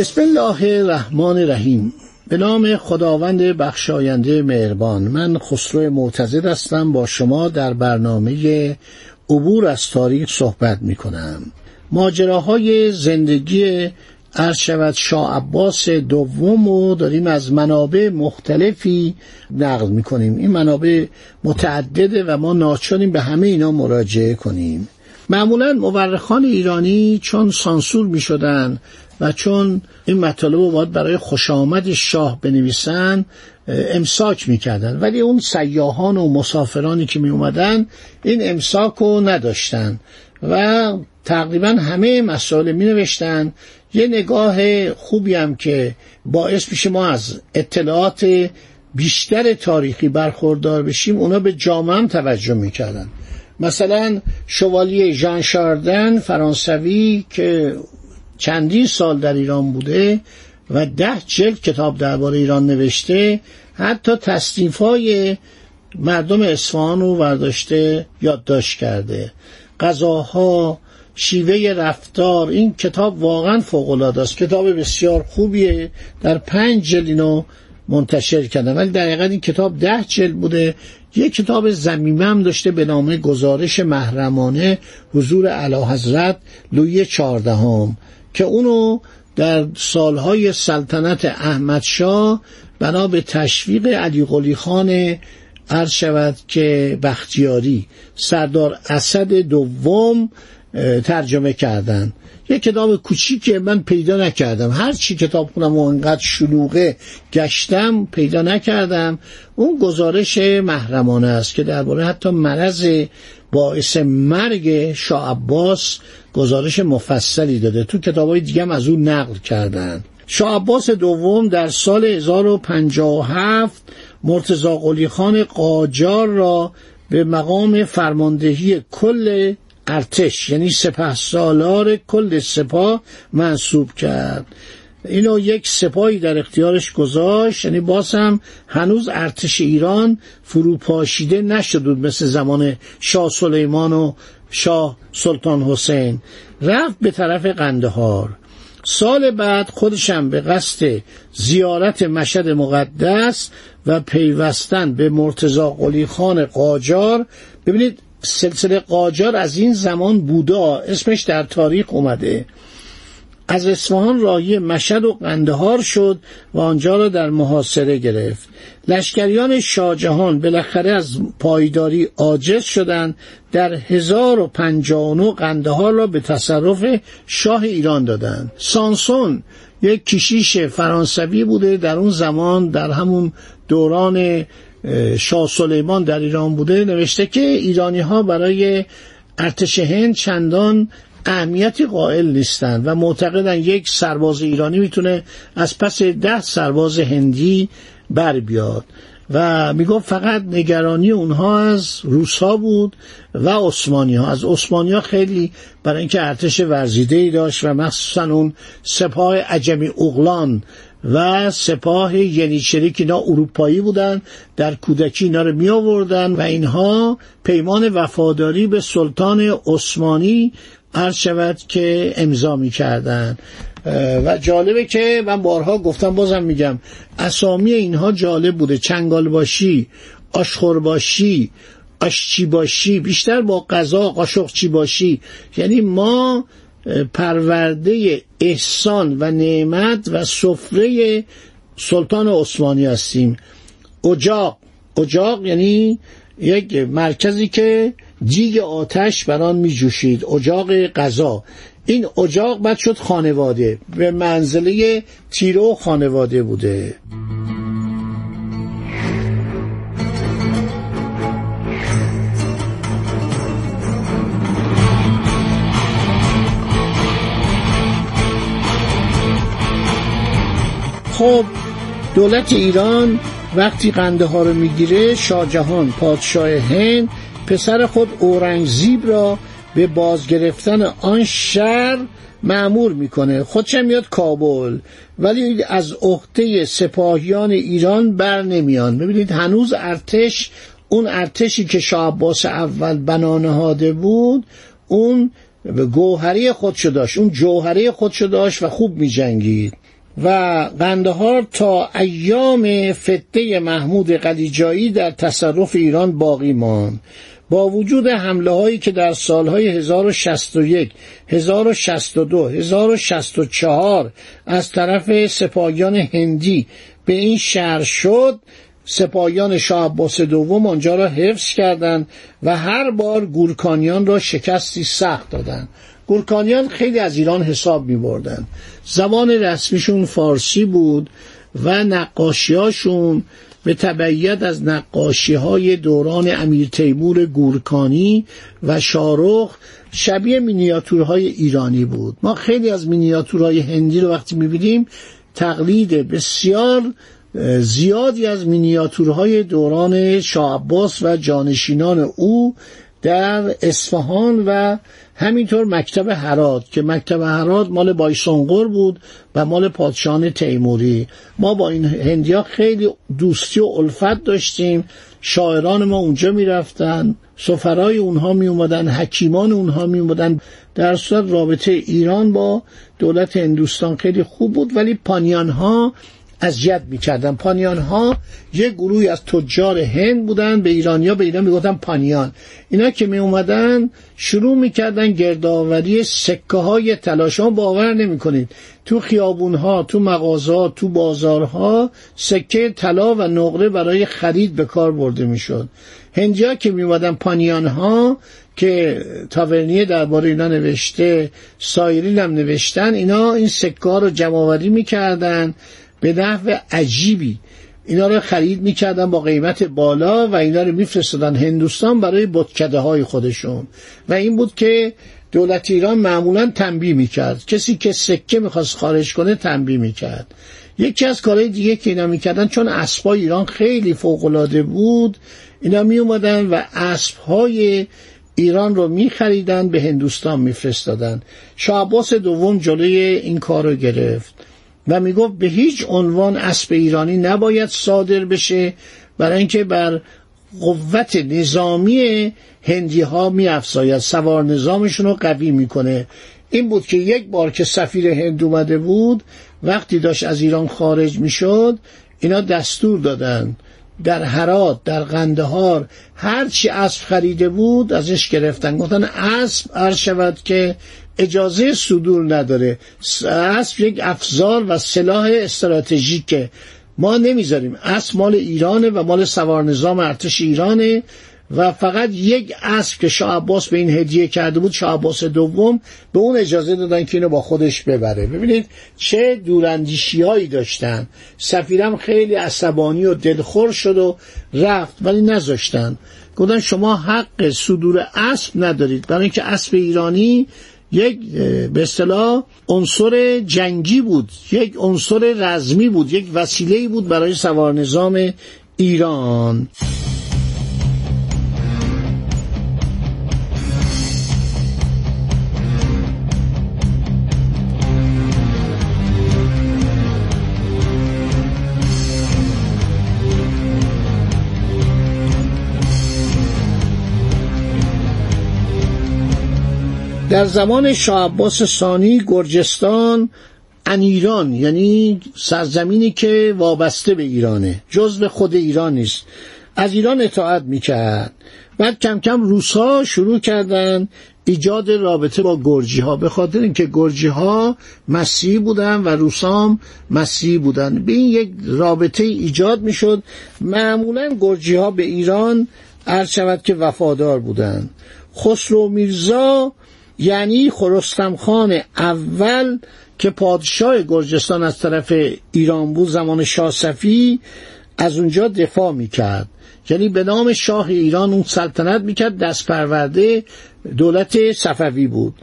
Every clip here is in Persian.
بسم الله الرحمن الرحیم. به نام خداوند بخشاینده مهربان. من خسرو معتزد هستم. با شما در برنامه عبور از تاریخ صحبت می کنم ماجراهای زندگی شود شاه عباس دوم رو داریم از منابع مختلفی نقل می کنیم این منابع متعدده و ما ناچاریم به همه اینا مراجعه کنیم. معمولا مورخان ایرانی چون سانسور می شدن و چون این مطالب رو باید برای خوش آمد شاه بنویسن امساک می‌کردن. ولی اون سیاهان و مسافرانی که می اومدن این امساک رو نداشتن. و تقریبا همه مسائل می نوشتن یه نگاه خوبی هم که باعث میشه ما از اطلاعات بیشتر تاریخی برخوردار بشیم اونا به جامعه هم توجه می‌کردن. مثلا شوالیه ژان شاردن فرانسوی که چندین سال در ایران بوده و ده جلد کتاب درباره ایران نوشته. حتی تصنیفای مردم اصفهان رو ورداشته یادداشت کرده. غذاها شیوه رفتار این کتاب واقعا فوقالعاده است. کتاب بسیار خوبیه. در پنج جلد اینو منتشر کردن. ولی در حقیقت این کتاب ده جلد بوده. یک کتاب زمیمه هم داشته به نام گزارش محرمانه حضور اعلی حضرت لوی چهاردهم. که اونو در سالهای سلطنت احمدشاه بنا به تشویق علی قلی خان عرض شود که بختیاری سردار اسد دوم ترجمه کردن. یه کتاب کوچیکه من پیدا نکردم. هر چی کتاب خونم و انقدر شلوغه گشتم پیدا نکردم. اون گزارش محرمانه است که درباره حتی مرض باعث مرگ شاه عباس گزارش مفصلی داده. تو کتاب های دیگه هم از اون نقل کردن. شاه عباس دوم در سال 1057 مرتزا قلی خان قاجار را به مقام فرماندهی کل ارتش یعنی سپه سالار کل سپاه منصوب کرد. اینو یک سپاهی در اختیارش گذاشت یعنی باز هنوز ارتش ایران فروپاشیده نشد بود مثل زمان شاه سلیمان و شاه سلطان حسین رفت به طرف قندهار. سال بعد خودشم به قصد زیارت مشهد مقدس و پیوستن به مرتزا قلی خان قاجار. ببینید سلسله قاجار از این زمان بودا اسمش در تاریخ اومده. از اصفهان راهی مشهد و قندهار شد و آنجا را در محاصره گرفت. لشکریان شاهجهان بالاخره از پایداری عاجز شدند. در 1059 قندهار را به تصرف شاه ایران دادند. سانسون یک کشیش فرانسوی بوده. در اون زمان در همون دوران شاه سلیمان در ایران بوده. نوشته که ایرانی ها برای ارتش هند چندان اهمیتی قائل نیستند و معتقدن یک سرباز ایرانی می‌تونه از پس ده سرباز هندی بر بیاد. و می‌گفت فقط نگرانی اونها از روسا بود و عثمانی ها از عثمانی ها خیلی برای اینکه ارتش ورزیده ای داشت و مخصوصا اون سپاه عجمی اغلان و سپاه ینیچری که اینا اروپایی بودن در کودکی اینا رو می آوردن و اینها پیمان وفاداری به سلطان عثمانی عرض شود که امضا می کردن و جالبه که من بارها گفتم بازم میگم اسامی اینها جالب بوده. چنگال باشی آشخور باشی آشچی باشی بیشتر با غذا قاشقچی باشی یعنی ما پرورده احسان و نعمت و سفره سلطان عثمانی هستیم. اجاق اجاق یعنی یک مرکزی که دیگ آتش بران آن میجوشید. اجاق غذا. این اجاق بعد شد خانواده. به منزله تیرو خانواده بوده. خب دولت ایران وقتی قنده ها رو می‌گیره شاه جهان پادشاه هند پسر خود اورنگزیب را به بازگرفتن آن شهر معمور می‌کنه. خودشم میاد کابل ولی از عهده سپاهیان ایران بر نمیان. ببینید هنوز ارتش اون ارتشی که شاه عباس اول بنا نهاده بود اون گوهری خودشو داشت. اون جوهری خودشو داشت و خوب می جنگید و قندهار تا ایام فته محمود قلیجایی در تصرف ایران باقی ماند. با وجود حمله هایی که در سالهای 1061 1062 1064 از طرف سپاهیان هندی به این شهر شد سپاهیان شاه عباس دوم آنجا را حفظ کردند و هر بار گورکانیان را شکستی سخت دادند گورکانیان خیلی از ایران حساب می بردن. زبان رسمیشون فارسی بود و نقاشیاشون به تبعیت از نقاشی های دوران امیر تیمور گورکانی و شارخ شبیه مینیاتورهای ایرانی بود. ما خیلی از مینیاتورهای هندی رو وقتی می‌بینیم تقلید بسیار زیادی از مینیاتورهای دوران شاه و جانشینان او در اصفهان و همینطور مکتب هرات که مکتب هرات مال بایسونگور بود و مال پادشاهان تیموری. ما با این هندیا خیلی دوستی و الفت داشتیم. شاعران ما اونجا می‌رفتن سفرای اونها می اومدن حکیمان اونها می اومدن در صورت رابطه ایران با دولت هندوستان خیلی خوب بود ولی پانیان ها اذیت می‌کردن. پانیان ها یه گروهی از تجار هند بودن به ایرانیا به ایران می‌گفتن پانیان. اینا که می اومدن شروع می‌کردن گردآوری سکه های طلا شما باور نمی‌کنید. تو خیابون ها تو مغازه تو بازارها سکه طلا و نقره برای خرید به کار برده می‌شد. هندیا که می اومدن پانیان ها که تاورنیه درباره اینا نوشته سایرین هم نوشتن اینا این سکه ها رو آوری می‌کردن. به نحو عجیبی. اینا رو خرید می‌کردن با قیمت بالا و اینا رو میفرستادن هندوستان برای بتکده های خودشون. و این بود که دولت ایران معمولا تنبیه می‌کرد. کسی که سکه می‌خواست خارج کنه تنبیه می‌کرد. یکی از کارهای دیگه که اینا می‌کردن چون اسبای ایران خیلی فوقالعاده بود اینا می اومدن و اسبهای ایران رو میخریدن به هندوستان میفرستادن. شاه عباس دوم جلوی این کار رو گرفت. و می‌گفت به هیچ عنوان اسب ایرانی نباید صادر بشه برای اینکه بر قوت نظامی هندی ها می افزاید سوار نظامشون رو قوی می‌کنه. این بود که یک بار که سفیر هند اومده بود وقتی داشت از ایران خارج می‌شد اینا دستور دادن. در حرات در قندهار هرچی اسب خریده بود ازش گرفتن. گفتن اسب عرض شود که اجازه صدور نداره. اسب یک افزار و سلاح استراتژیکه. ما نمی‌ذاریم. اسب مال ایرانه و مال سوار نظام ارتش ایرانه. و فقط یک اسب که شاه عباس به این هدیه کرده بود شاه عباس دوم به اون اجازه دادن که اینو با خودش ببره. ببینید چه دوراندیشی هایی داشتن. سفیرم خیلی عصبانی و دلخور شد و رفت ولی نذاشتن. گفتن شما حق صدور اسب ندارید. برای اینکه اسب ایرانی یک به اصطلاح عنصر جنگی بود. یک عنصر رزمی بود. یک وسیله بود برای سوار نظام ایران. در زمان شاه عباس ثانی گرجستان ایران یعنی سرزمینی که وابسته به ایرانه جزو خود ایران نیست. از ایران اطاعت می‌کرد. بعد کم کم روسا شروع کردن ایجاد رابطه با گرجی ها به خاطر اینکه گرجی ها مسیحی بودن و روسام مسیحی بودن. به این یک رابطه ایجاد می‌شد. معمولا گرجی ها به ایران عرض شود که وفادار بودند. خسرو میرزا یعنی خرستم خان اول که پادشاه گرجستان از طرف ایران بود زمان شاه صفی از اونجا دفاع می‌کرد. یعنی به نام شاه ایران اون سلطنت می‌کرد دست پرورده دولت صفوی بود.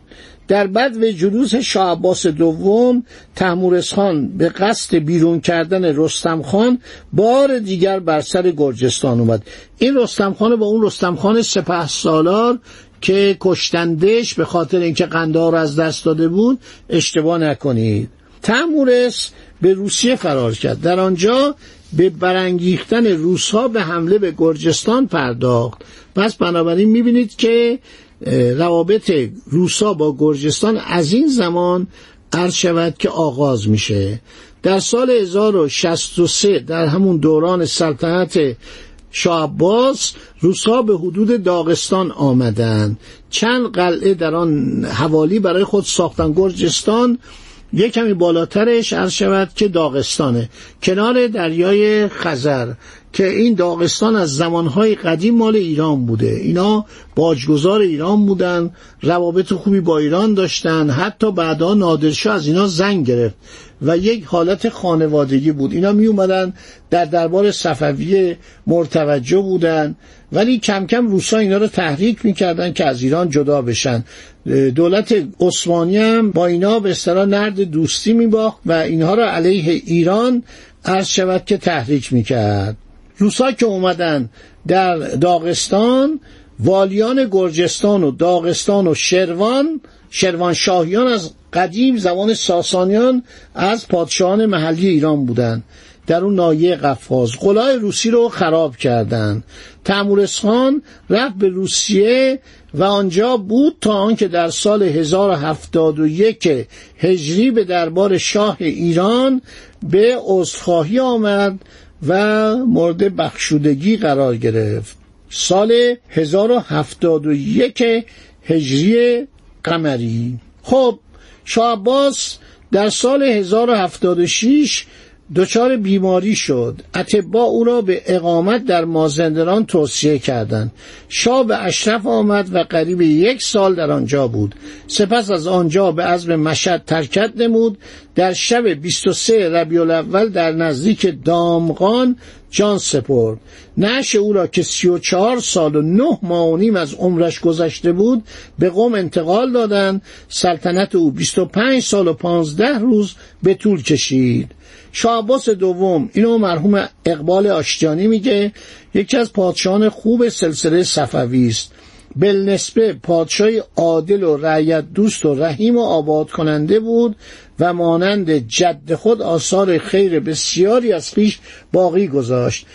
در بد و جلوس شاه عباس دوم تحمورس خان به قصد بیرون کردن رستم خان بار دیگر بر سر گرجستان اومد. این رستم خان با اون رستم خان سپه سالار که کشتندش به خاطر اینکه قندار از دست داده بود اشتباه نکنید. تحمورس به روسیه فرار کرد. در آنجا به برانگیختن روسها به حمله به گرجستان پرداخت. پس بنابراین می‌بینید که روابط روسا با گرجستان از این زمان عرض شود که آغاز میشه. در سال 1063 در همون دوران سلطنت شاه عباس روسها به حدود داغستان آمدند. چند قلعه در آن حوالی برای خود ساختن گرجستان یک کمی بالاترش عرض شود که داغستانه. کنار دریای خزر. که این داغستان از زمانهای قدیم مال ایران بوده. اینا باجگذار ایران بودن روابط خوبی با ایران داشتن حتی بعدا نادرشاه از اینا زنگ گرفت و یک حالت خانوادگی بود. اینا می اومدن در دربار صفویه مرتوجه بودن ولی کم کم روسا اینا رو تحریک می‌کردن که از ایران جدا بشن. دولت عثمانی هم با اینا به اصطلاح نرد دوستی میباخت و اینها را علیه ایران عرض شود که تحریک می‌کرد. روسا که اومدن در داغستان والیان گرجستان و داغستان و شروان شروان شاهیان از قدیم زمان ساسانیان از پادشاهان محلی ایران بودند در اون نایه قفقاز قلای روسی رو خراب کردند تمورس خان رفت به روسیه و آنجا بود تا آنکه در سال 1071 هجری به دربار شاه ایران به عذرخواهی آمد و مورد بخشودگی قرار گرفت. سال 1071 هجری قمری. خب شاه در سال 1076 دچار بیماری شد. اتبا او را به اقامت در مازندران توصیه کردند. شاه به اشرف آمد و قریب یک سال در آنجا بود. سپس از آنجا به عزم مشد ترکت نمود. در شب 23 ربیع الاول در نزدیک دامغان جان سپرد. نعش او را که سی و چهار سال و نه ماه و نیم از عمرش گذشته بود به قوم انتقال دادند سلطنت او بیست و پنج سال و پانزده روز به طول کشید. شاه دوم اینو مرحوم اقبال آشتیانی میگه یکی از پادشاهان خوب سلسله صفوی است. بالنسبه پادشاه عادل و رعیت دوست و رحیم و آباد کننده بود و مانند جد خود آثار خیر بسیاری از پیش باقی گذاشت.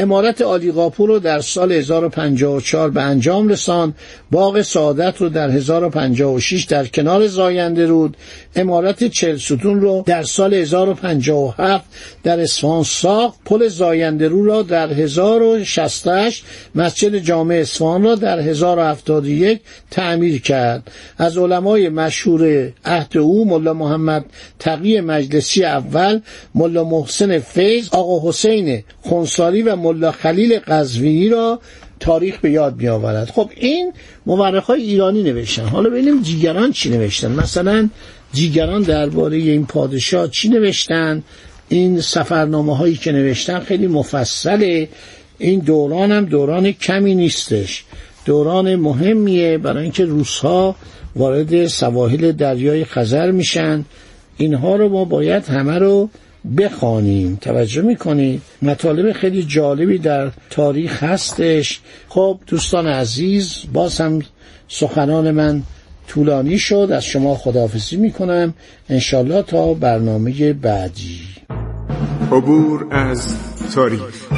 امارت عالی قاپور رو در سال 1054 به انجام رساند. باغ سعادت رو در 1056 در کنار زاینده رود. امارت چل ستون رو در سال 1057 در اصفهان ساخت. پل زاینده رو را در 1068 مسجد جامع اصفهان را در 1071 تعمیر کرد. از علمای مشهور عهد او ملا محمد تقی مجلسی اول ملا محسن فیض آقا حسین خونساری و ملا خلیل قزوینی را تاریخ به یاد می آورد خب این مورخ های ایرانی نوشتن. حالا ببینیم دیگران چی نوشتن. مثلا دیگران درباره این پادشاه چی نوشتن؟ این سفرنامه هایی که نوشتن خیلی مفصله. این دوران هم دوران کمی نیستش. دوران مهمیه برای اینکه روسها وارد سواحل دریای خزر میشن. اینها رو ما باید همه رو بخوانیم. توجه می‌کنید مطالب خیلی جالبی در تاریخ هستش. خب دوستان عزیز باز هم سخنان من طولانی شد. از شما خداحافظی می‌کنم. انشالله تا برنامه بعدی. عبور از تاریخ.